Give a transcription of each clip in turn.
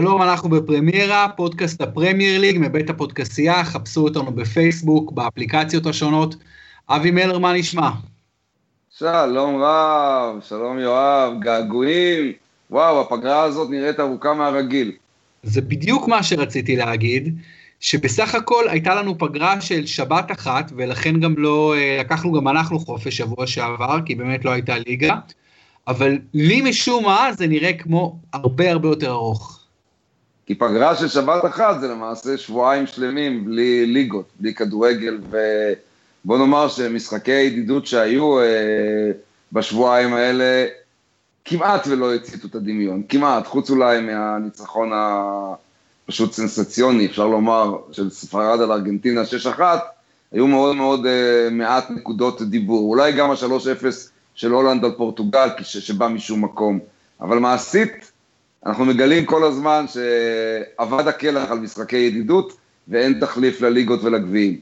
שלום, אנחנו בפרמיירה, פודקאסט הפרמייר ליג מבית הפודקסייה, חפשו אותנו בפייסבוק, באפליקציות השונות. אבי מלר, מה נשמע? שלום רב, שלום יואב, געגועים. וואו, הפגרה הזאת נראית ארוכה מהרגיל. זה בדיוק מה שרציתי להגיד, שבסך הכל הייתה לנו פגרה של שבת אחת, ולכן גם לא, אה, לקחנו גם אנחנו חופש שבוע שעבר, כי באמת לא הייתה ליגה, אבל לי משום מה זה נראה כמו הרבה הרבה יותר ארוך. כי פגרה של שבת אחת זה למעשה שבועיים שלמים בלי ליגות, בלי כדורגל, ובוא נאמר שמשחקי הידידות שהיו אה, בשבועיים האלה כמעט ולא הציתו את הדמיון, כמעט, חוץ אולי מהניצחון הפשוט סנסציוני, אפשר לומר, של ספרד על ארגנטינה 6-1, היו מאוד מאוד אה, מעט נקודות דיבור, אולי גם ה-3-0 של הולנד על פורטוגל, שבא משום מקום, אבל מעשית, אנחנו מגלים כל הזמן שאבד הקלח על משחקי ידידות ואין תחליף לליגות ולגביעים.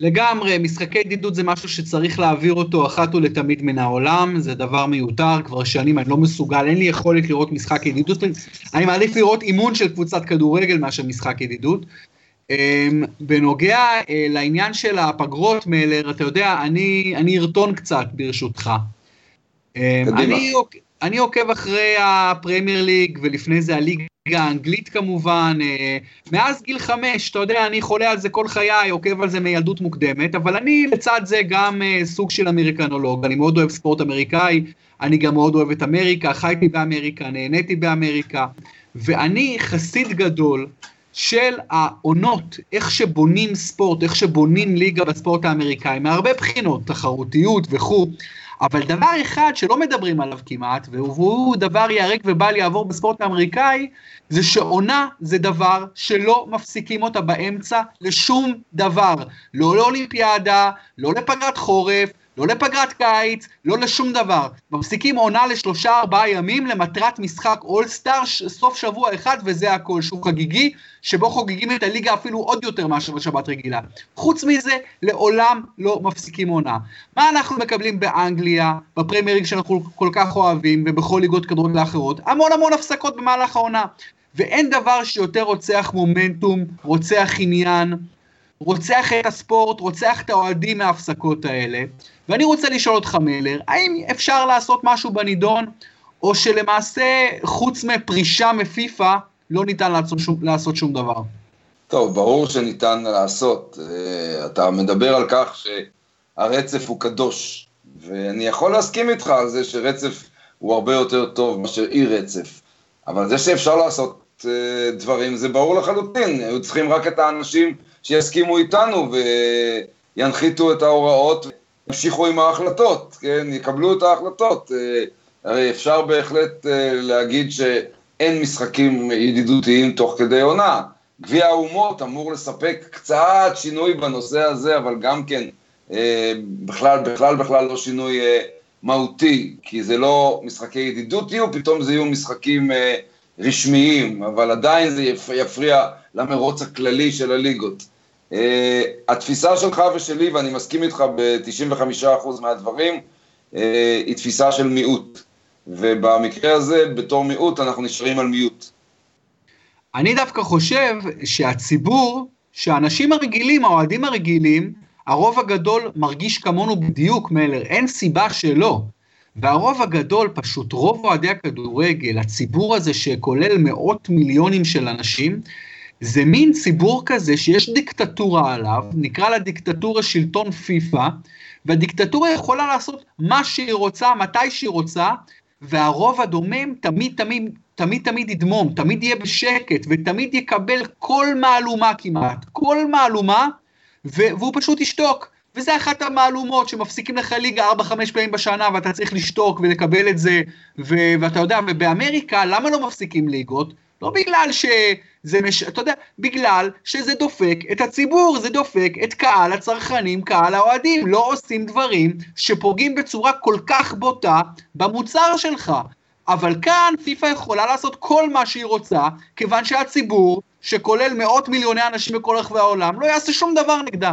לגמרי, משחקי ידידות זה משהו שצריך להעביר אותו אחת ולתמיד מן העולם, זה דבר מיותר, כבר שנים אני לא מסוגל, אין לי יכולת לראות משחק ידידות, אני מעדיף לראות אימון של קבוצת כדורגל מאשר משחק ידידות. אמ, בנוגע אה, לעניין של הפגרות, מלר, אתה יודע, אני, אני ארטון קצת ברשותך. אמ, קדימה. אני, אני עוקב אחרי הפרמייר ליג, ולפני זה הליגה האנגלית כמובן, אה, מאז גיל חמש, אתה יודע, אני חולה על זה כל חיי, עוקב על זה מילדות מוקדמת, אבל אני לצד זה גם אה, סוג של אמריקנולוג, אני מאוד אוהב ספורט אמריקאי, אני גם מאוד אוהב את אמריקה, חייתי באמריקה, נהניתי באמריקה, ואני חסיד גדול של העונות, איך שבונים ספורט, איך שבונים ליגה בספורט האמריקאי, מהרבה בחינות, תחרותיות וכו'. אבל דבר אחד שלא מדברים עליו כמעט, והוא דבר ייהרג ובל יעבור בספורט האמריקאי, זה שעונה זה דבר שלא מפסיקים אותה באמצע לשום דבר. לא לאולימפיאדה, לא לפגרת חורף, לא לפגרת קיץ, לא לשום דבר. מפסיקים עונה לשלושה ארבעה ימים למטרת משחק אולסטאר, סוף שבוע אחד וזה הכל, שהוא חגיגי, שבו חוגגים את הליגה אפילו עוד יותר מאשר בשבת רגילה. חוץ מזה, לעולם לא מפסיקים עונה. מה אנחנו מקבלים באנגליה, בפרמיירינג שאנחנו כל כך אוהבים, ובכל ליגות כדורגל האחרות? המון המון הפסקות במהלך העונה. ואין דבר שיותר רוצח מומנטום, רוצח עניין, רוצח את הספורט, רוצח את האוהדים מההפסקות האלה. ואני רוצה לשאול אותך, מלר, האם אפשר לעשות משהו בנידון, או שלמעשה, חוץ מפרישה מפיפ"א, לא ניתן לעשות שום, לעשות שום דבר? טוב, ברור שניתן לעשות. אה, אתה מדבר על כך שהרצף הוא קדוש, ואני יכול להסכים איתך על זה שרצף הוא הרבה יותר טוב מאשר אי רצף. אבל זה שאפשר לעשות אה, דברים זה ברור לחלוטין, היו צריכים רק את האנשים שיסכימו איתנו וינחיתו את ההוראות, ימשיכו עם ההחלטות, כן, יקבלו את ההחלטות. אה, הרי אפשר בהחלט אה, להגיד שאין משחקים ידידותיים תוך כדי עונה. גביע האומות אמור לספק קצת שינוי בנושא הזה, אבל גם כן אה, בכלל, בכלל, בכלל לא שינוי מהותי, כי זה לא משחקי ידידות יהיו, פתאום זה יהיו משחקים רשמיים, אבל עדיין זה יפריע למרוץ הכללי של הליגות. Uh, התפיסה שלך ושלי, ואני מסכים איתך ב-95% מהדברים, uh, היא תפיסה של מיעוט. ובמקרה הזה, בתור מיעוט, אנחנו נשארים על מיעוט. אני דווקא חושב שהציבור, שהאנשים הרגילים, האוהדים הרגילים, הרוב הגדול מרגיש כמונו בדיוק, מלר, אין סיבה שלא. והרוב הגדול, פשוט רוב אוהדי הכדורגל, הציבור הזה שכולל מאות מיליונים של אנשים, זה מין ציבור כזה שיש דיקטטורה עליו, נקרא לה דיקטטורה שלטון פיפ"א, והדיקטטורה יכולה לעשות מה שהיא רוצה, מתי שהיא רוצה, והרוב הדומם תמיד תמיד תמיד תמיד ידמום, תמיד יהיה בשקט, ותמיד יקבל כל מהלומה כמעט, כל מהלומה, והוא פשוט ישתוק. וזה אחת המהלומות שמפסיקים לך ליגה 4-5 פעמים בשנה ואתה צריך לשתוק ולקבל את זה, ו- ואתה יודע, ובאמריקה למה לא מפסיקים ליגות? לא בגלל שזה, מש... אתה יודע, בגלל שזה דופק את הציבור, זה דופק את קהל הצרכנים, קהל האוהדים, לא עושים דברים שפוגעים בצורה כל כך בוטה במוצר שלך. אבל כאן פיפ"א יכולה לעשות כל מה שהיא רוצה, כיוון שהציבור, שכולל מאות מיליוני אנשים בכל רחבי העולם, לא יעשה שום דבר נגדה.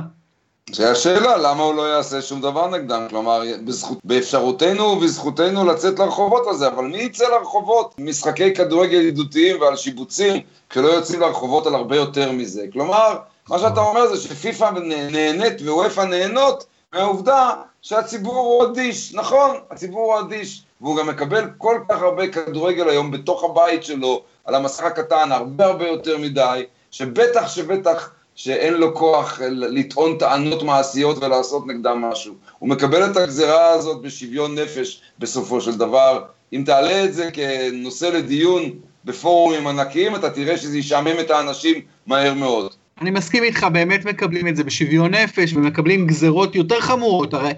זה השאלה, למה הוא לא יעשה שום דבר נגדם? כלומר, בזכות, באפשרותנו ובזכותנו לצאת לרחובות הזה, אבל מי יצא לרחובות? משחקי כדורגל ידידותיים ועל שיבוצים, כשלא יוצאים לרחובות על הרבה יותר מזה. כלומר, מה שאתה אומר זה שפיפ"א נהנית ווופ"א נהנות מהעובדה שהציבור הוא אדיש, נכון, הציבור הוא אדיש, והוא גם מקבל כל כך הרבה כדורגל היום בתוך הבית שלו, על המסך הקטן, הרבה הרבה יותר מדי, שבטח שבטח שאין לו כוח לטעון טענות מעשיות ולעשות נגדם משהו. הוא מקבל את הגזרה הזאת בשוויון נפש בסופו של דבר. אם תעלה את זה כנושא לדיון בפורומים ענקיים, אתה תראה שזה ישעמם את האנשים מהר מאוד. אני מסכים איתך, באמת מקבלים את זה בשוויון נפש ומקבלים גזרות יותר חמורות. הרי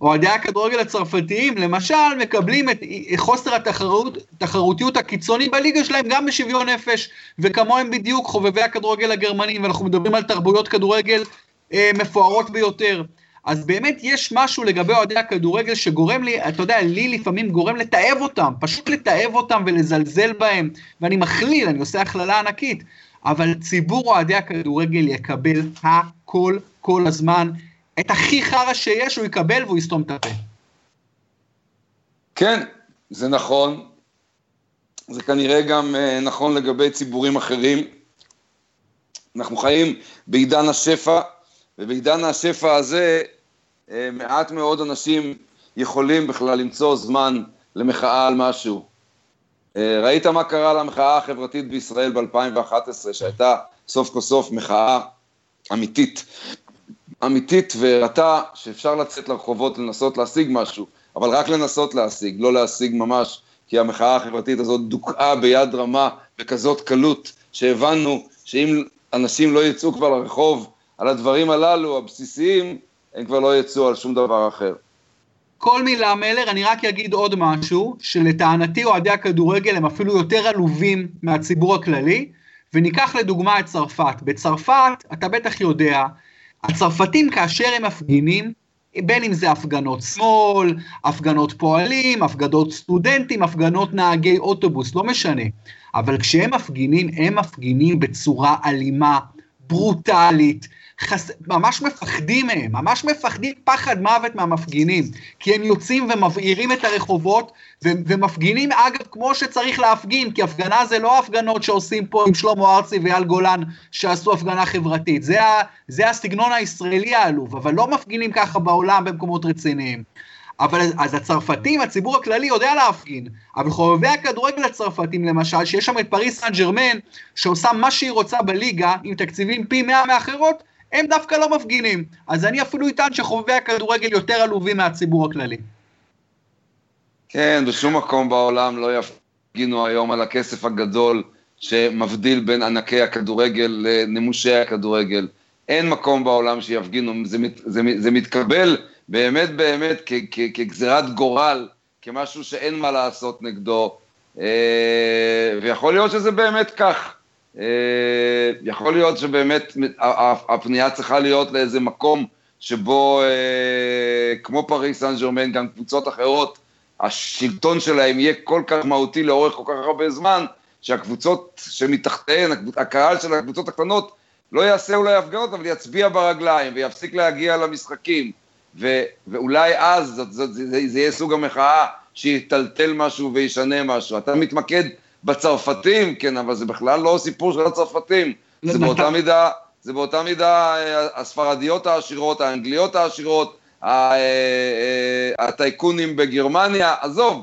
אוהדי הכדורגל הצרפתיים, למשל, מקבלים את חוסר התחרות, התחרותיות הקיצוני בליגה שלהם גם בשוויון נפש, וכמוהם בדיוק חובבי הכדורגל הגרמנים, ואנחנו מדברים על תרבויות כדורגל אה, מפוארות ביותר. אז באמת יש משהו לגבי אוהדי הכדורגל שגורם לי, אתה יודע, לי לפעמים גורם לתעב אותם, פשוט לתעב אותם ולזלזל בהם, ואני מכליל, אני עושה הכללה ענקית. אבל ציבור אוהדי הכדורגל יקבל הכל כל הזמן. את הכי חרא שיש הוא יקבל והוא יסתום את הפה. כן, זה נכון. זה כנראה גם uh, נכון לגבי ציבורים אחרים. אנחנו חיים בעידן השפע, ובעידן השפע הזה uh, מעט מאוד אנשים יכולים בכלל למצוא זמן למחאה על משהו. אה, ראית מה קרה למחאה החברתית בישראל ב-2011, שהייתה סוף כל סוף מחאה אמיתית, אמיתית והראתה שאפשר לצאת לרחובות לנסות להשיג משהו, אבל רק לנסות להשיג, לא להשיג ממש, כי המחאה החברתית הזאת דוכאה ביד רמה בכזאת קלות, שהבנו שאם אנשים לא יצאו כבר לרחוב על הדברים הללו, הבסיסיים, הם כבר לא יצאו על שום דבר אחר. כל מילה מלר, אני רק אגיד עוד משהו, שלטענתי אוהדי הכדורגל הם אפילו יותר עלובים מהציבור הכללי, וניקח לדוגמה את צרפת. בצרפת, אתה בטח יודע, הצרפתים כאשר הם מפגינים, בין אם זה הפגנות שמאל, הפגנות פועלים, הפגנות סטודנטים, הפגנות נהגי אוטובוס, לא משנה. אבל כשהם מפגינים, הם מפגינים בצורה אלימה, ברוטלית, חס... ממש מפחדים מהם, ממש מפחדים פחד מוות מהמפגינים, כי הם יוצאים ומבעירים את הרחובות, ו... ומפגינים אגב כמו שצריך להפגין, כי הפגנה זה לא הפגנות שעושים פה עם שלמה ארצי ואייל גולן שעשו הפגנה חברתית, זה, ה... זה הסגנון הישראלי העלוב, אבל לא מפגינים ככה בעולם במקומות רציניים. אבל אז הצרפתים, הציבור הכללי יודע להפגין, אבל חובבי הכדורגל הצרפתים למשל, שיש שם את פריס סן ג'רמן, שעושה מה שהיא רוצה בליגה, עם תקציבים פי מאה מאחרות, הם דווקא לא מפגינים. אז אני אפילו אטען שחובבי הכדורגל יותר עלובים מהציבור הכללי. כן, בשום מקום בעולם לא יפגינו היום על הכסף הגדול שמבדיל בין ענקי הכדורגל לנמושי הכדורגל. אין מקום בעולם שיפגינו, זה, זה, זה מתקבל באמת באמת כ, כ, כגזירת גורל, כמשהו שאין מה לעשות נגדו, אה, ויכול להיות שזה באמת כך. אה, יכול להיות שבאמת הפנייה צריכה להיות לאיזה מקום שבו, אה, כמו פריס סן ג'רמן, גם קבוצות אחרות, השלטון שלהם יהיה כל כך מהותי לאורך כל כך הרבה זמן, שהקבוצות שמתחתיהן, הקהל של הקבוצות הקטנות, לא יעשה אולי הפגנות, אבל יצביע ברגליים ויפסיק להגיע למשחקים. ו, ואולי אז זה, זה, זה, זה יהיה סוג המחאה שיטלטל משהו וישנה משהו. אתה מתמקד בצרפתים, כן, אבל זה בכלל לא סיפור של הצרפתים, זה באותה מידה, זה באותה מידה אה, הספרדיות העשירות, האנגליות העשירות, אה, אה, הטייקונים בגרמניה, עזוב,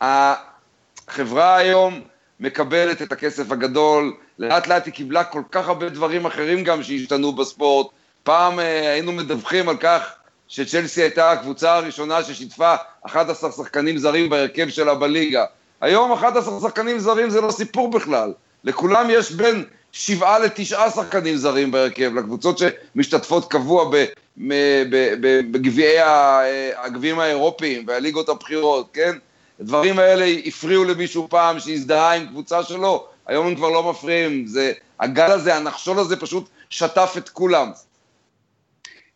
החברה היום מקבלת את הכסף הגדול, לאט לאט היא קיבלה כל כך הרבה דברים אחרים גם שהשתנו בספורט, פעם היינו מדווחים על כך שצ'לסי הייתה הקבוצה הראשונה ששיתפה 11 שחקנים זרים בהרכב שלה בליגה. היום 11 שחקנים זרים זה לא סיפור בכלל. לכולם יש בין שבעה לתשעה שחקנים זרים בהרכב, לקבוצות שמשתתפות קבוע בגביעי הגביעים האירופיים והליגות הבכירות, כן? הדברים האלה הפריעו למישהו פעם שהזדהה עם קבוצה שלו, היום הם כבר לא מפריעים, זה, הגל הזה, הנחשול הזה פשוט שטף את כולם.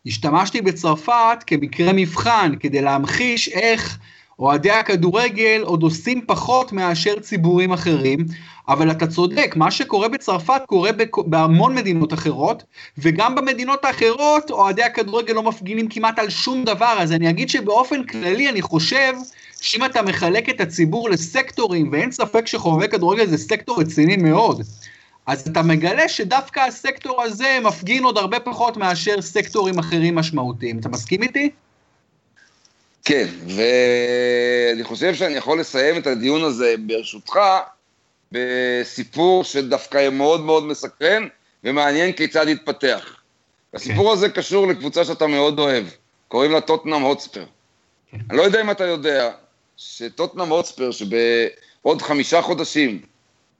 השתמשתי בצרפת כמקרה מבחן כדי להמחיש איך אוהדי הכדורגל עוד עושים פחות מאשר ציבורים אחרים, אבל אתה צודק, מה שקורה בצרפת קורה בהמון מדינות אחרות, וגם במדינות האחרות אוהדי הכדורגל לא מפגינים כמעט על שום דבר, אז אני אגיד שבאופן כללי אני חושב שאם אתה מחלק את הציבור לסקטורים, ואין ספק שחובבי כדורגל זה סקטור רציני מאוד, אז אתה מגלה שדווקא הסקטור הזה מפגין עוד הרבה פחות מאשר סקטורים אחרים משמעותיים. אתה מסכים איתי? כן, ואני חושב שאני יכול לסיים את הדיון הזה, ברשותך, בסיפור שדווקא מאוד מאוד מסקרן ומעניין כיצד יתפתח. Okay. הסיפור כן. הזה קשור לקבוצה שאתה מאוד אוהב, קוראים לה טוטנאם הוטספר. Okay. כן. אני לא יודע אם אתה יודע שטוטנאם הוטספר, שבעוד חמישה חודשים,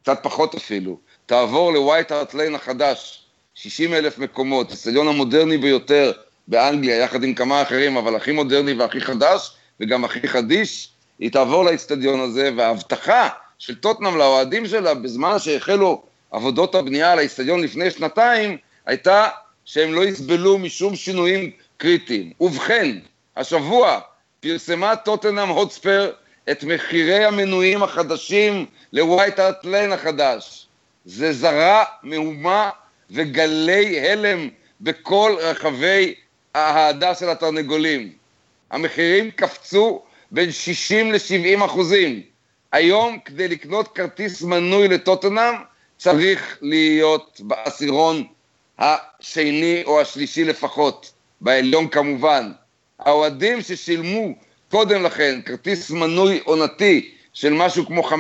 קצת פחות אפילו, תעבור לווייט הארט ליין החדש, 60 אלף מקומות, הסטדיון המודרני ביותר באנגליה, יחד עם כמה אחרים, אבל הכי מודרני והכי חדש, וגם הכי חדיש, היא תעבור לאצטדיון הזה, וההבטחה של טוטנאם לאוהדים שלה, בזמן שהחלו עבודות הבנייה על האצטדיון לפני שנתיים, הייתה שהם לא יסבלו משום שינויים קריטיים. ובכן, השבוע פרסמה טוטנאם הוטספר את מחירי המנויים החדשים לווייט ליין החדש. זה זרה מהומה וגלי הלם בכל רחבי האהדה של התרנגולים. המחירים קפצו בין 60 ל-70 אחוזים. היום כדי לקנות כרטיס מנוי לטוטנאם צריך להיות בעשירון השני או השלישי לפחות, בעליון כמובן. האוהדים ששילמו קודם לכן כרטיס מנוי עונתי של משהו כמו 500-600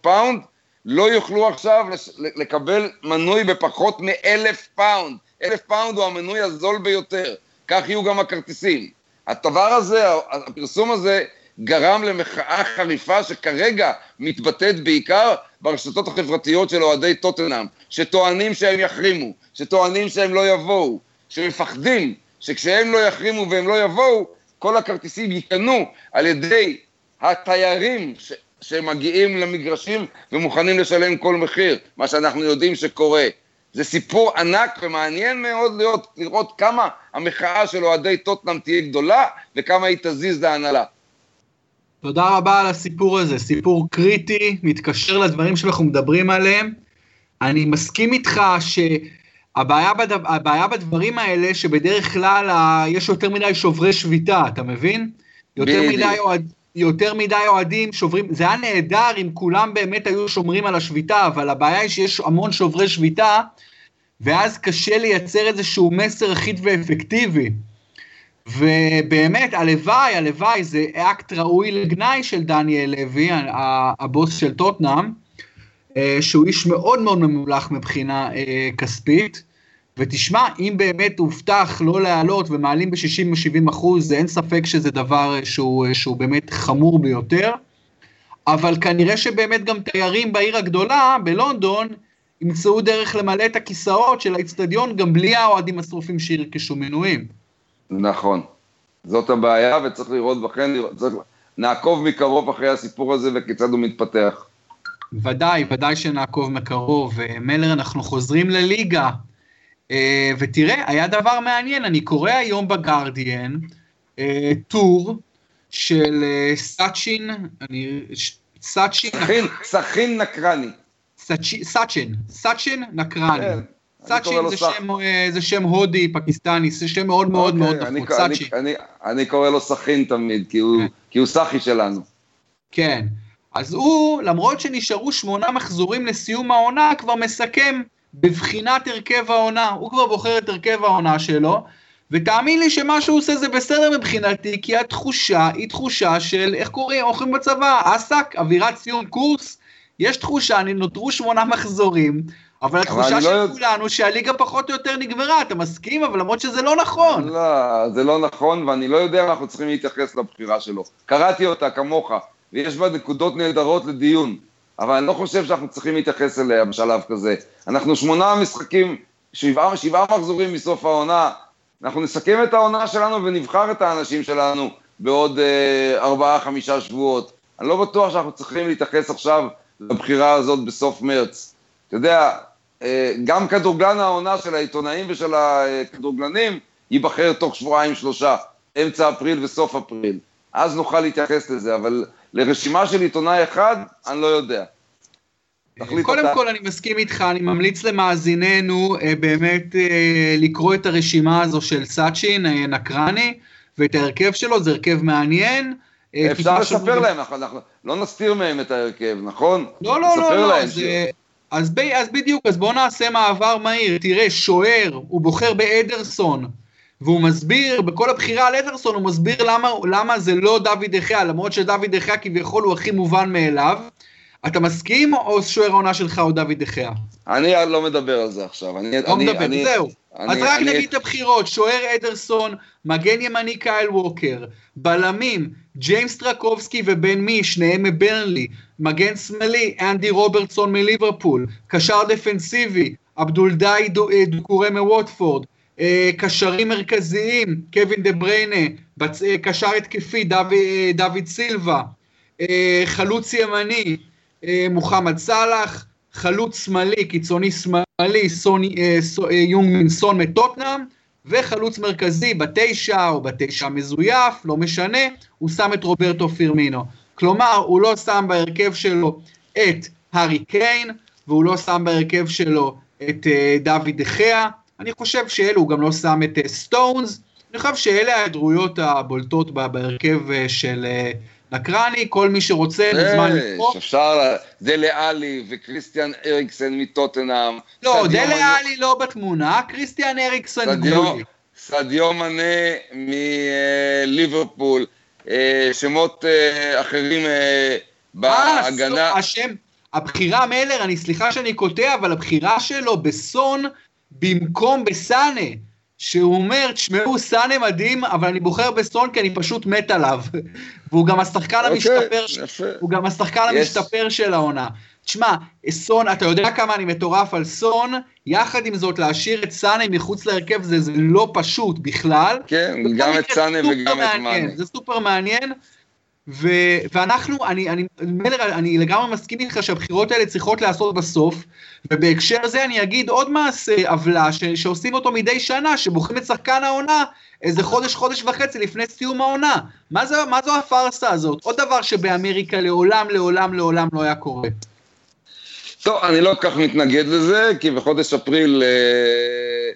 פאונד, לא יוכלו עכשיו לקבל מנוי בפחות מאלף פאונד. אלף פאונד הוא המנוי הזול ביותר, כך יהיו גם הכרטיסים. הדבר הזה, הפרסום הזה, גרם למחאה חריפה שכרגע מתבטאת בעיקר ברשתות החברתיות של אוהדי טוטנאם, שטוענים שהם יחרימו, שטוענים שהם לא יבואו, שמפחדים שכשהם לא יחרימו והם לא יבואו, כל הכרטיסים ייתנו על ידי התיירים ש... שמגיעים למגרשים ומוכנים לשלם כל מחיר, מה שאנחנו יודעים שקורה. זה סיפור ענק ומעניין מאוד להיות, לראות כמה המחאה של אוהדי טוטנאם תהיה גדולה וכמה היא תזיז להנהלה. תודה רבה על הסיפור הזה, סיפור קריטי, מתקשר לדברים שאנחנו מדברים עליהם. אני מסכים איתך שהבעיה בדבר, בדברים האלה שבדרך כלל יש יותר מדי שוברי שביתה, אתה מבין? יותר מדי, אוהד, יותר מדי אוהדים שוברים, זה היה נהדר אם כולם באמת היו שומרים על השביתה, אבל הבעיה היא שיש המון שוברי שביתה, ואז קשה לייצר איזשהו מסר אחיד ואפקטיבי. ובאמת, הלוואי, הלוואי, זה אקט ראוי לגנאי של דניאל לוי, הבוס של טוטנאם, אה, שהוא איש מאוד מאוד ממולח מבחינה אה, כספית. ותשמע, אם באמת הובטח לא להעלות ומעלים ב-60-70 אחוז, אין ספק שזה דבר שהוא, שהוא באמת חמור ביותר. אבל כנראה שבאמת גם תיירים בעיר הגדולה, בלונדון, ימצאו דרך למלא את הכיסאות של האיצטדיון גם בלי האוהדים השרופים שירכשו מנויים. נכון. זאת הבעיה, וצריך לראות בכן, צריך... נעקוב מקרוב אחרי הסיפור הזה וכיצד הוא מתפתח. ודאי, ודאי שנעקוב מקרוב. מלר, אנחנו חוזרים לליגה. אה, ותראה, היה דבר מעניין, אני קורא היום בגרדיאן אה, טור של אה, סאצ'ין, אני... סאצ'ין... סאצ'ין נקרני. סאצ'ין, סאצ'ין נקרני. כן. סאצ'ין זה, שם, זה שם הודי, פקיסטני, זה שם מאוד מאוד אוקיי, מאוד נפוץ, סאצ'ין. אני, אני, קורא לו סכין תמיד, כי הוא, כן. כי הוא סאחי שלנו. כן, אז הוא, למרות שנשארו שמונה מחזורים לסיום העונה, כבר מסכם בבחינת הרכב העונה, הוא כבר בוחר את הרכב העונה שלו, ותאמין לי שמה שהוא עושה זה בסדר מבחינתי, כי התחושה היא תחושה של, איך קוראים, אוכלים בצבא, אסק, אווירת סיום קורס, יש תחושה, נותרו שמונה מחזורים, אבל התחושה של לא... כולנו שהליגה פחות או יותר נגמרה, אתה מסכים? אבל למרות שזה לא נכון. לא, זה לא נכון, ואני לא יודע אם אנחנו צריכים להתייחס לבחירה שלו. קראתי אותה כמוך, ויש בה נקודות נהדרות לדיון. אבל אני לא חושב שאנחנו צריכים להתייחס אליה בשלב כזה. אנחנו שמונה משחקים, שבעה, שבעה מחזורים מסוף העונה, אנחנו נסכם את העונה שלנו ונבחר את האנשים שלנו בעוד אה, ארבעה, חמישה שבועות. אני לא בטוח שאנחנו צריכים להתייחס עכשיו לבחירה הזאת בסוף מרץ. אתה יודע, אה, גם כדורגלן העונה של העיתונאים ושל הכדורגלנים ייבחר תוך שבועיים שלושה, אמצע אפריל וסוף אפריל. אז נוכל להתייחס לזה, אבל לרשימה של עיתונאי אחד, אני לא יודע. קודם אתה... כל אני מסכים איתך, אני ממליץ למאזיננו אה, באמת אה, לקרוא את הרשימה הזו של סאצ'ין אה, נקרני ואת ההרכב שלו, זה הרכב מעניין. אה, אפשר לספר להם, אנחנו, אנחנו לא נסתיר מהם את ההרכב, נכון? לא, לא, לא, לא, זה... אז, ב, אז בדיוק, אז בואו נעשה מעבר מהיר. תראה, שוער, הוא בוחר באדרסון, והוא מסביר, בכל הבחירה על אדרסון, הוא מסביר למה, למה זה לא דוד דחיה, למרות שדוד דחיה כביכול הוא הכי מובן מאליו. אתה מסכים, או שוער העונה שלך הוא דוד דחיה? אני לא מדבר על זה עכשיו. אני, לא אני, מדבר, אני, זהו. אני, אז רק אני... נגיד את הבחירות, שוער אדרסון, מגן ימני קייל ווקר, בלמים, ג'יימס טרקובסקי ובן מי, שניהם מברנלי, מגן שמאלי, אנדי רוברטסון מליברפול, קשר דפנסיבי, עבדול די אה, דוקורי מווטפורד, קשרים מרכזיים, קווין דה בריינה, בצ... אה, קשר התקפי, דוד, דוד סילבה, חלוץ ימני, מוחמד סאלח, חלוץ שמאלי, קיצוני שמאלי, סוני, יונג מינסון מטוטנאם, וחלוץ מרכזי בתשע או בתשע מזויף, לא משנה, הוא שם את רוברטו פירמינו. כלומר, הוא לא שם בהרכב שלו את הארי קיין, והוא לא שם בהרכב שלו את דוד דחיה. אני חושב שאלו, הוא גם לא שם את סטונס. אני חושב שאלה ההיעדרויות הבולטות בהרכב uh, של uh, נקרני, כל מי שרוצה מוזמן לקרוא. אפשר, דלה עלי וכריסטיאן אריקסן מטוטנאם. לא, דלה עלי לא בתמונה, כריסטיאן אריקסן גבולי. סדיו מנה מליברפול, אה, שמות אה, אחרים אה, בהגנה. השם, הבחירה מלר, אני סליחה שאני קוטע, אבל הבחירה שלו בסון במקום בסאנה. שהוא אומר, תשמעו, סאנה מדהים, אבל אני בוחר בסון כי אני פשוט מת עליו. והוא גם השחקן okay, אוקיי, המשתפר, יפה. הוא גם השחקן yes. המשתפר של העונה. תשמע, סון, אתה יודע כמה אני מטורף על סון, יחד עם זאת להשאיר את סאנה מחוץ להרכב זה, זה לא פשוט בכלל. כן, גם את סאנה וגם את מאנה. זה סופר מעניין, ו, ואנחנו, אני, אני, מלר, אני לגמרי מסכים איתך שהבחירות האלה צריכות להיעשות בסוף, ובהקשר הזה אני אגיד עוד מעשה עוולה ש, שעושים אותו מדי שנה, שבוחרים את שחקן העונה איזה חודש, חודש וחצי לפני סיום העונה. מה, זה, מה זו הפארסה הזאת? עוד דבר שבאמריקה לעולם, לעולם, לעולם לא היה קורה. טוב, אני לא כל כך מתנגד לזה, כי בחודש אפריל אה,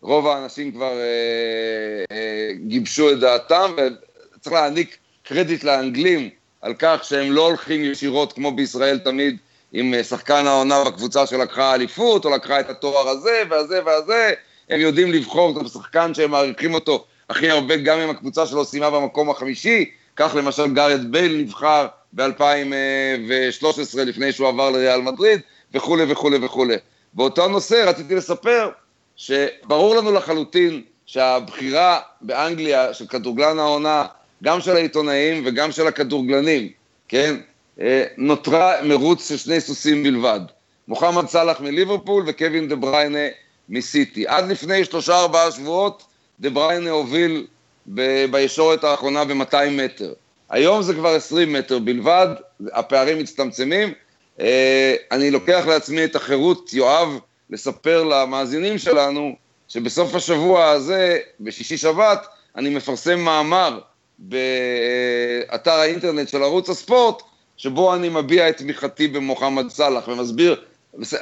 רוב האנשים כבר אה, אה, גיבשו את דעתם, וצריך להעניק קרדיט לאנגלים על כך שהם לא הולכים ישירות כמו בישראל תמיד עם אה, שחקן העונה בקבוצה שלקחה אליפות, או לקחה את התואר הזה והזה והזה, הם יודעים לבחור את השחקן שהם מעריכים אותו הכי הרבה, גם אם הקבוצה שלו סיימה במקום החמישי, כך למשל גארד בייל נבחר ב-2013 לפני שהוא עבר לריאל מדריד, וכולי וכולי וכולי. באותו נושא רציתי לספר שברור לנו לחלוטין שהבחירה באנגליה של כדורגלן העונה גם של העיתונאים וגם של הכדורגלנים, כן? אה, נותרה מרוץ של שני סוסים בלבד. מוחמד סאלח מליברפול וקווין דה בריינה מסיטי. עד לפני שלושה ארבעה שבועות דה בריינה הוביל ב- בישורת האחרונה ב-200 מטר. היום זה כבר 20 מטר בלבד, הפערים מצטמצמים. אה, אני לוקח לעצמי את החירות, יואב, לספר למאזינים שלנו שבסוף השבוע הזה, בשישי שבת, אני מפרסם מאמר באתר האינטרנט של ערוץ הספורט, שבו אני מביע את תמיכתי במוחמד סאלח ומסביר,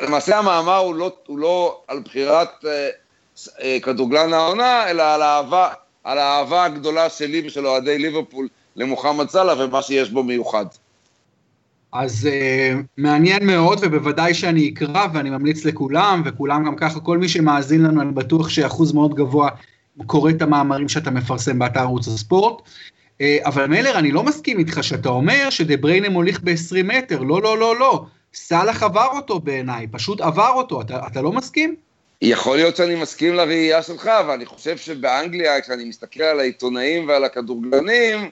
למעשה המאמר הוא לא, הוא לא על בחירת אה, אה, כדורגלן העונה, אלא על האהבה, על האהבה הגדולה שלי ושל אוהדי ליברפול למוחמד סאלח ומה שיש בו מיוחד. אז uh, מעניין מאוד, ובוודאי שאני אקרא, ואני ממליץ לכולם, וכולם גם ככה, כל מי שמאזין לנו, אני בטוח שאחוז מאוד גבוה קורא את המאמרים שאתה מפרסם באתר ערוץ הספורט. אה, אבל מלר, אני לא מסכים איתך שאתה אומר שדה בריינה מוליך ב-20 מטר, לא, לא, לא, לא. סאלח עבר אותו בעיניי, פשוט עבר אותו, אתה, אתה לא מסכים? יכול להיות שאני מסכים לראייה שלך, אבל אני חושב שבאנגליה, כשאני מסתכל על העיתונאים ועל הכדורגלנים,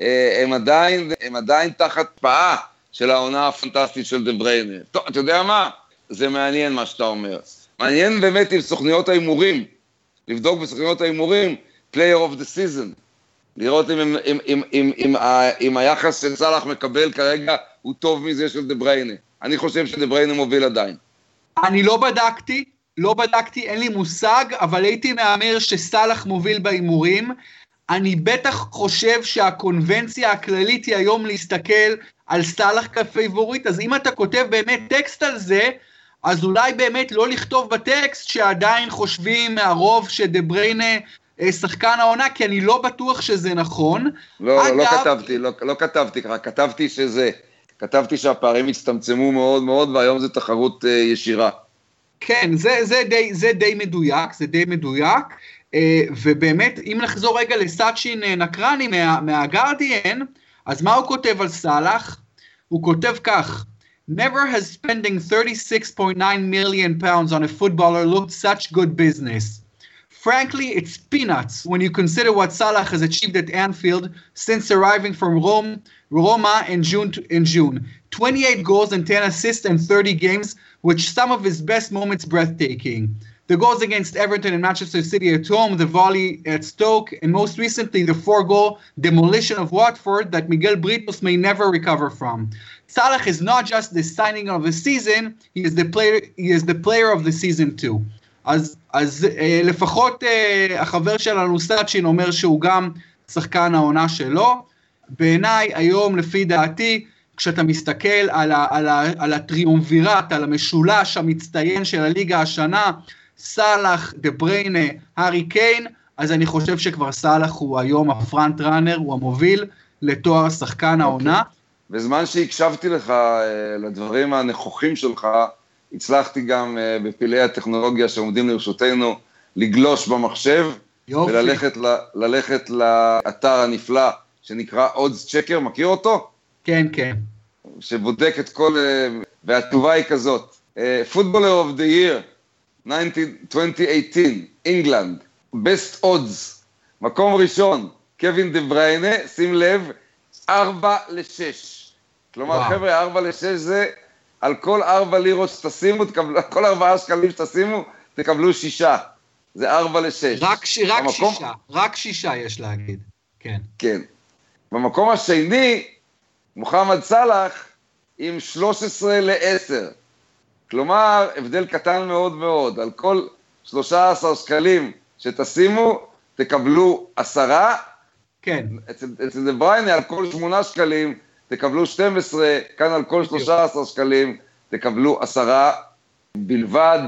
אה, הם עדיין, הם עדיין תחת פאה של העונה הפנטסטית של דה בריינה. טוב, אתה יודע מה? זה מעניין מה שאתה אומר. מעניין באמת עם סוכניות ההימורים, לבדוק בסוכניות ההימורים, player of the season. לראות אם, אם, אם, אם, אם, אם, אם היחס של סאלח מקבל כרגע הוא טוב מזה של דה בריינה. אני חושב שדה בריינה מוביל עדיין. אני לא בדקתי, לא בדקתי, אין לי מושג, אבל הייתי מהמר שסאלח מוביל בהימורים. אני בטח חושב שהקונבנציה הכללית היא היום להסתכל על סאלח כפייבוריט, אז אם אתה כותב באמת טקסט על זה, אז אולי באמת לא לכתוב בטקסט שעדיין חושבים הרוב שדה בריינה אה, שחקן העונה, כי אני לא בטוח שזה נכון. לא, אגב, לא, לא כתבתי, לא, לא כתבתי ככה, כתבתי שזה, כתבתי שהפערים הצטמצמו מאוד מאוד, והיום זו תחרות uh, ישירה. כן, זה, זה, די, זה די מדויק, זה די מדויק. Uh, ובאמת, אם נחזור רגע לסאצ'ין נקרני מה, מהגרדיאן, אז מה הוא כותב על סאלח? הוא כותב כך, Never has spending 36.9 million pounds on a footballer looked such good business. Frankly, it's peanuts when you consider what Salah has achieved at Anfield since arriving from Rome, Roma in June. In June, 28 goals and 10 assists in 30 games, which some of his best moments breathtaking. The goals against Everton and Manchester City at home, the volley at Stoke, and most recently the four-goal demolition of Watford that Miguel Britos may never recover from. Salah is not just the signing of the season; he is the player. He is the player of the season too. אז, אז אה, לפחות אה, החבר שלנו סאצ'ין אומר שהוא גם שחקן העונה שלו. בעיניי היום לפי דעתי כשאתה מסתכל על, ה, על, ה, על הטריומווירט, על המשולש המצטיין של הליגה השנה, סאלח, דה בריינה, הארי קיין, אז אני חושב שכבר סאלח הוא היום הפרנט ראנר, הוא המוביל לתואר שחקן אוקיי. אוקיי. העונה. בזמן שהקשבתי לך אה, לדברים הנכוחים שלך, הצלחתי גם אה, בפלאי הטכנולוגיה שעומדים לרשותנו לגלוש במחשב, יופי. וללכת ללכת לאתר הנפלא שנקרא Oddschecker, מכיר אותו? כן, כן. שבודק את כל... אה, והתשובה היא כזאת, footballer of the year, 2018, England, best odds, מקום ראשון, קווין דה בריינה, שים לב, 4 ל-6. כלומר, חבר'ה, 4 ל-6 זה על כל ארבע לירות שתשימו, תקבלו, כל ארבעה שקלים שתשימו, תקבלו שישה. זה ארבע לשש. רק, ש, רק במקום... שישה, רק שישה יש להגיד, כן. כן. במקום השני, מוחמד סאלח עם 13 ל-10. כלומר, הבדל קטן מאוד מאוד. על כל 13 שקלים שתשימו, תקבלו עשרה. כן. אצל, אצל דה בריינה, על כל שמונה שקלים, תקבלו 12, כאן על כל 13 שקלים תקבלו עשרה בלבד.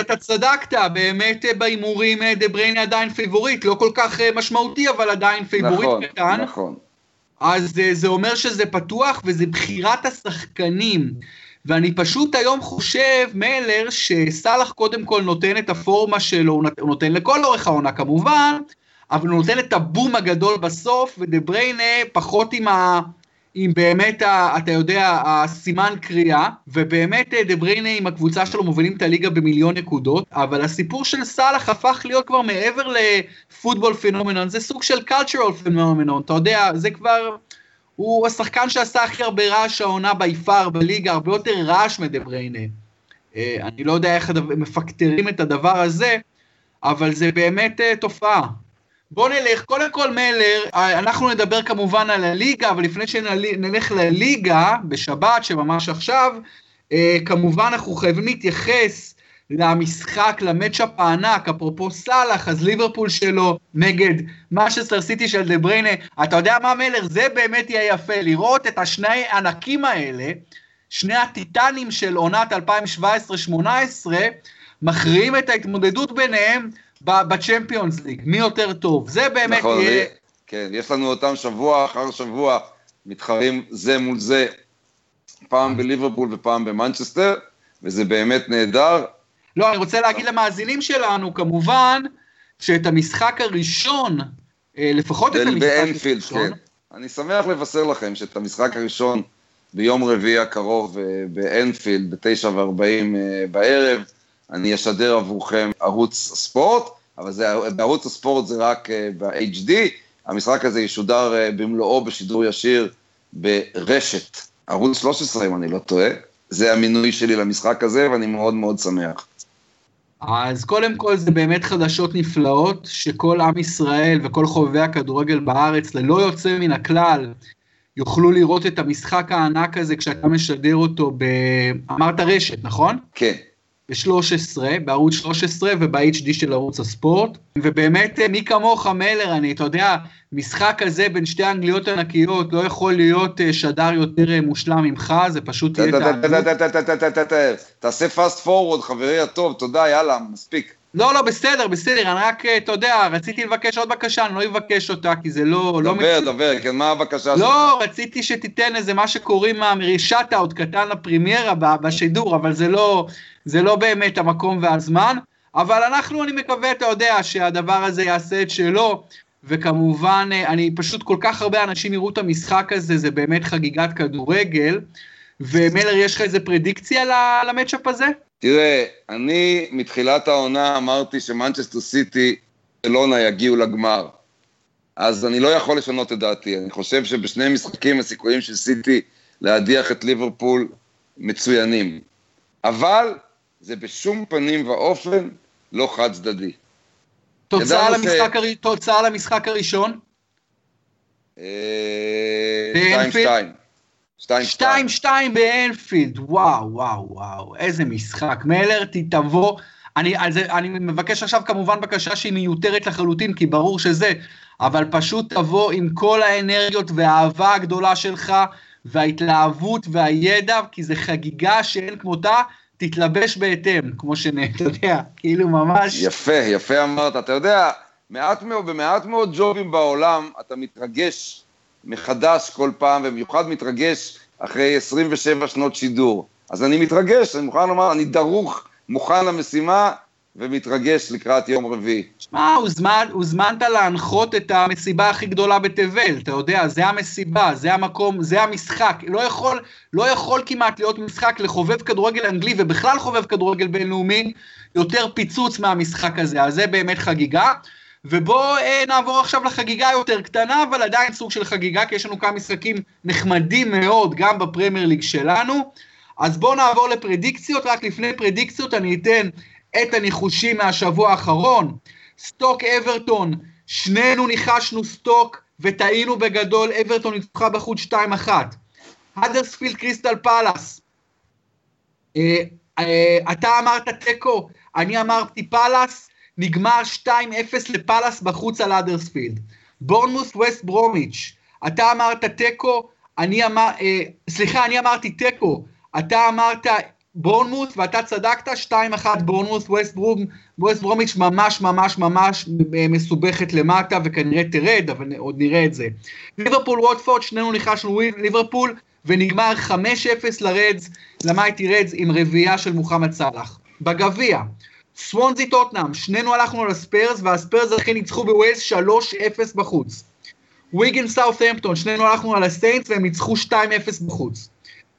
אתה צדקת, באמת אה, בהימורים אה, דה בריינה עדיין פיבוריט, לא כל כך אה, משמעותי, אבל עדיין פיבוריט נכון, קטן. נכון, אז זה אומר שזה פתוח וזה בחירת השחקנים. ואני פשוט היום חושב, מלר, שסאלח קודם כל נותן את הפורמה שלו, הוא נותן לכל אורך העונה כמובן, אבל הוא נותן את הבום הגדול בסוף, ודה בריינה פחות עם ה... עם באמת, אתה יודע, הסימן קריאה, ובאמת אה, דה בריינה עם הקבוצה שלו מובילים את הליגה במיליון נקודות, אבל הסיפור של סאלח הפך להיות כבר מעבר לפוטבול פנומנון, זה סוג של cultural פנומנון, אתה יודע, זה כבר, הוא השחקן שעשה הכי הרבה רעש העונה ביפר בליגה, הרבה יותר רעש מדה בריינה. אה, אני לא יודע איך מפקטרים את הדבר הזה, אבל זה באמת אה, תופעה. בוא נלך, קודם כל מלר, אנחנו נדבר כמובן על הליגה, אבל לפני שנלך לליגה, בשבת, שממש עכשיו, אה, כמובן אנחנו חייבים להתייחס למשחק, למצ'אפ הענק, אפרופו סאלח, אז ליברפול שלו נגד משסטר סיטי של דה בריינה, אתה יודע מה מלר, זה באמת יהיה יפה, לראות את השני הענקים האלה, שני הטיטנים של עונת 2017-2018, מכריעים את ההתמודדות ביניהם בצ'מפיונס ליג, מי יותר טוב, זה באמת נכון, יהיה... כן, יש לנו אותם שבוע אחר שבוע, מתחרים זה מול זה, פעם בליברפול ופעם במנצ'סטר, וזה באמת נהדר. לא, אני רוצה להגיד למאזינים שלנו, כמובן, שאת המשחק הראשון, אה, לפחות את המשחק באנפילד, הראשון... כן. אני שמח לבשר לכם שאת המשחק הראשון ביום רביעי הקרוב אה, באנפילד, בתשע וארבעים אה, בערב, אני אשדר עבורכם ערוץ הספורט, אבל זה, בערוץ הספורט זה רק uh, ב-HD, המשחק הזה ישודר uh, במלואו בשידור ישיר ברשת, ערוץ 13 אם אני לא טועה, זה המינוי שלי למשחק הזה ואני מאוד מאוד שמח. אז קודם כל זה באמת חדשות נפלאות, שכל עם ישראל וכל חובבי הכדורגל בארץ, ללא יוצא מן הכלל, יוכלו לראות את המשחק הענק הזה כשאתה משדר אותו ב... אמרת רשת, נכון? כן. ב-13, בערוץ 13 וב-HD של ערוץ הספורט. ובאמת, אה, מי כמוך מלר, אני, אתה יודע, משחק כזה בין שתי אנגליות ענקיות לא יכול להיות אה, שדר יותר אה, מושלם ממך, זה פשוט יהיה תענוג. תעשה פאסט פורוורד, חברי הטוב, תודה, יאללה, מספיק. לא, לא, בסדר, בסדר, אני רק, אתה יודע, רציתי לבקש עוד בקשה, אני לא אבקש אותה, כי זה לא... דבר, דבר, כן, מה הבקשה שלך? לא, רציתי שתיתן איזה מה שקוראים שאט-אאוט קטן לפרימיירה בשידור, אבל זה לא, זה לא באמת המקום והזמן. אבל אנחנו, אני מקווה, אתה יודע, שהדבר הזה יעשה את שלו, וכמובן, אני פשוט, כל כך הרבה אנשים יראו את המשחק הזה, זה באמת חגיגת כדורגל. ומלר, יש לך איזה פרדיקציה למצ'אפ הזה? תראה, אני מתחילת העונה אמרתי שמנצ'סטר סיטי ואלונה יגיעו לגמר. אז אני לא יכול לשנות את דעתי. אני חושב שבשני משחקים הסיכויים של סיטי להדיח את ליברפול מצוינים. אבל זה בשום פנים ואופן לא חד צדדי. תוצאה למשחק, הר... תוצאה למשחק הראשון? 2-2. אה, 2-2 באנפילד, וואו, וואו, וואו, איזה משחק. מלר, תבוא. אני, זה, אני מבקש עכשיו כמובן בקשה שהיא מיותרת לחלוטין, כי ברור שזה, אבל פשוט תבוא עם כל האנרגיות והאהבה הגדולה שלך, וההתלהבות והידע, כי זה חגיגה שאין כמותה, תתלבש בהתאם, כמו שאתה יודע, כאילו ממש... יפה, יפה אמרת. אתה יודע, מעט מאוד, במעט מאוד ג'ובים בעולם, אתה מתרגש מחדש כל פעם, ובמיוחד מתרגש אחרי 27 שנות שידור. אז אני מתרגש, אני מוכן לומר, אני דרוך, מוכן למשימה, ומתרגש לקראת יום רביעי. שמע, הוזמנ, הוזמנת להנחות את המסיבה הכי גדולה בתבל, אתה יודע, זה המסיבה, זה המקום, זה המשחק. לא יכול, לא יכול כמעט להיות משחק לחובב כדורגל אנגלי, ובכלל חובב כדורגל בינלאומי, יותר פיצוץ מהמשחק הזה, אז זה באמת חגיגה. ובואו אה, נעבור עכשיו לחגיגה יותר קטנה, אבל עדיין סוג של חגיגה, כי יש לנו כמה משחקים נחמדים מאוד, גם בפרמייר ליג שלנו. אז בואו נעבור לפרדיקציות, רק לפני פרדיקציות אני אתן את הניחושים מהשבוע האחרון. סטוק אברטון, שנינו ניחשנו סטוק וטעינו בגדול, אברטון ניצחה בחוץ 2-1. האדרספילד קריסטל פאלאס, אה, אה, אתה אמרת תיקו, אני אמרתי פאלאס, נגמר 2-0 לפאלאס בחוץ על אדרספילד. בורנמוס ווסט ברומיץ', אתה אמרת תיקו, אני אמר, אה, סליחה, אני אמרתי תיקו, אתה אמרת בורנמוס ואתה צדקת, 2-1 בורנמוס, ווסט, ברום, ברומיץ' ממש ממש ממש אה, מסובכת למטה וכנראה תרד, אבל עוד נראה את זה. ליברפול ווטפורד, שנינו ניחשנו ליברפול, ונגמר 5-0 ל Reds, ל mighty Reds עם רביעייה של מוחמד סאלח. בגביע, סוונזי טוטנאם, שנינו הלכנו לספיירס, והספיירס אכן ניצחו בווילס 3-0 בחוץ. ויגן סאות'המפטון, שנינו הלכנו על הסיינטס והם ניצחו 2-0 בחוץ.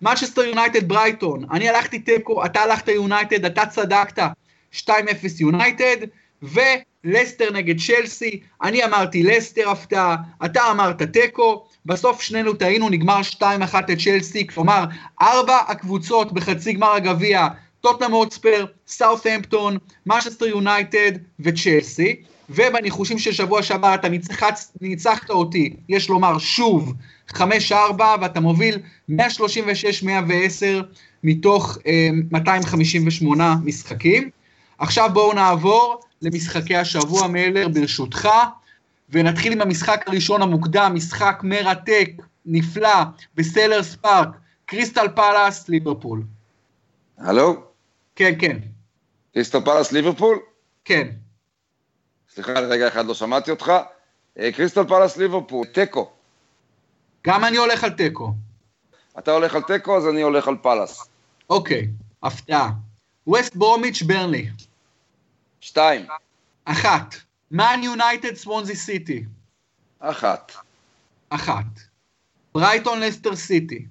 מנצ'סטר יונייטד ברייטון, אני הלכתי תיקו, אתה הלכת יונייטד, אתה צדקת 2-0 יונייטד, ולסטר נגד צ'לסי, אני אמרתי לסטר הפתעה, אתה אמרת תיקו, בסוף שנינו טעינו, נגמר 2-1 לצ'לסי, כלומר, ארבע הקבוצות בחצי גמר הגביע טוטנאם הוטספר, סאות'המפטון, משסטר יונייטד וצ'לסי, ובניחושים של שבוע שעבר אתה ניצחת, ניצחת אותי, יש לומר שוב, 5-4, ואתה מוביל 136-110 מתוך אה, 258 משחקים. עכשיו בואו נעבור למשחקי השבוע, מלר, ברשותך, ונתחיל עם המשחק הראשון המוקדם, משחק מרתק, נפלא, בסלהרסט פארק, קריסטל פאלאס, ליברפול. הלו? כן, כן. קריסטל פלאס ליברפול? כן. סליחה, רגע אחד לא שמעתי אותך. אה, קריסטל פלאס ליברפול, תיקו. גם אני הולך על תיקו. אתה הולך על תיקו, אז אני הולך על פלאס. אוקיי, הפתעה. ווסט ברומיץ' ברנלי. שתיים. אחת. מן יונייטד סוונזי סיטי. אחת. אחת. ברייטון לסטר סיטי.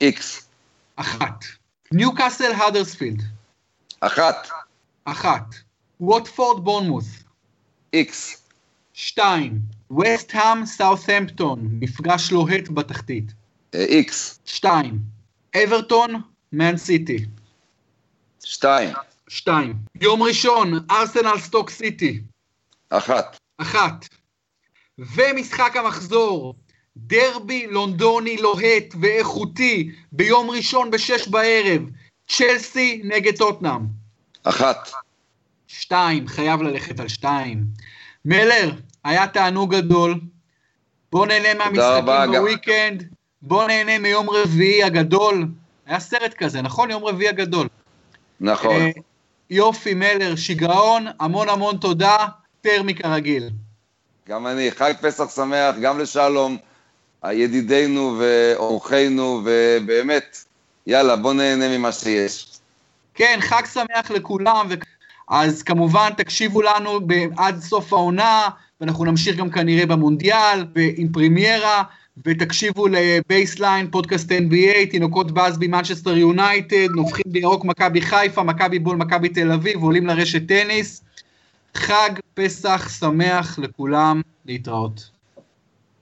איקס. אחת. ניוקאסל האדרספילד. אחת. אחת. ווטפורד בורנמוס. איקס. שתיים. וסט-האם סאות'המפטון, מפגש לוהט בתחתית. איקס. שתיים. אברטון מן סיטי. שתיים. שתיים. יום ראשון, ארסנל סטוק סיטי. אחת. אחת. ומשחק המחזור, דרבי לונדוני לוהט ואיכותי ביום ראשון בשש בערב, צ'לסי נגד טוטנאם. אחת. שתיים, חייב ללכת על שתיים. מלר, היה תענוג גדול. בוא נהנה מהמשחקים בוויקנד, בוא נהנה מיום רביעי הגדול. היה סרט כזה, נכון? יום רביעי הגדול. נכון. אה, יופי, מלר, שיגעון, המון המון תודה, טרמי כרגיל. גם אני, חג פסח שמח, גם לשלום, ידידינו ואורחינו, ובאמת, יאללה, בוא נהנה ממה שיש. כן, חג שמח לכולם, ו... אז כמובן תקשיבו לנו עד סוף העונה, ואנחנו נמשיך גם כנראה במונדיאל, ועם פרימיירה, ותקשיבו לבייסליין, פודקאסט NBA, תינוקות באזבי, מנצ'סטר יונייטד, נופחים בירוק מכבי חיפה, מכבי בול, מכבי תל אביב, עולים לרשת טניס. חג פסח שמח לכולם, להתראות.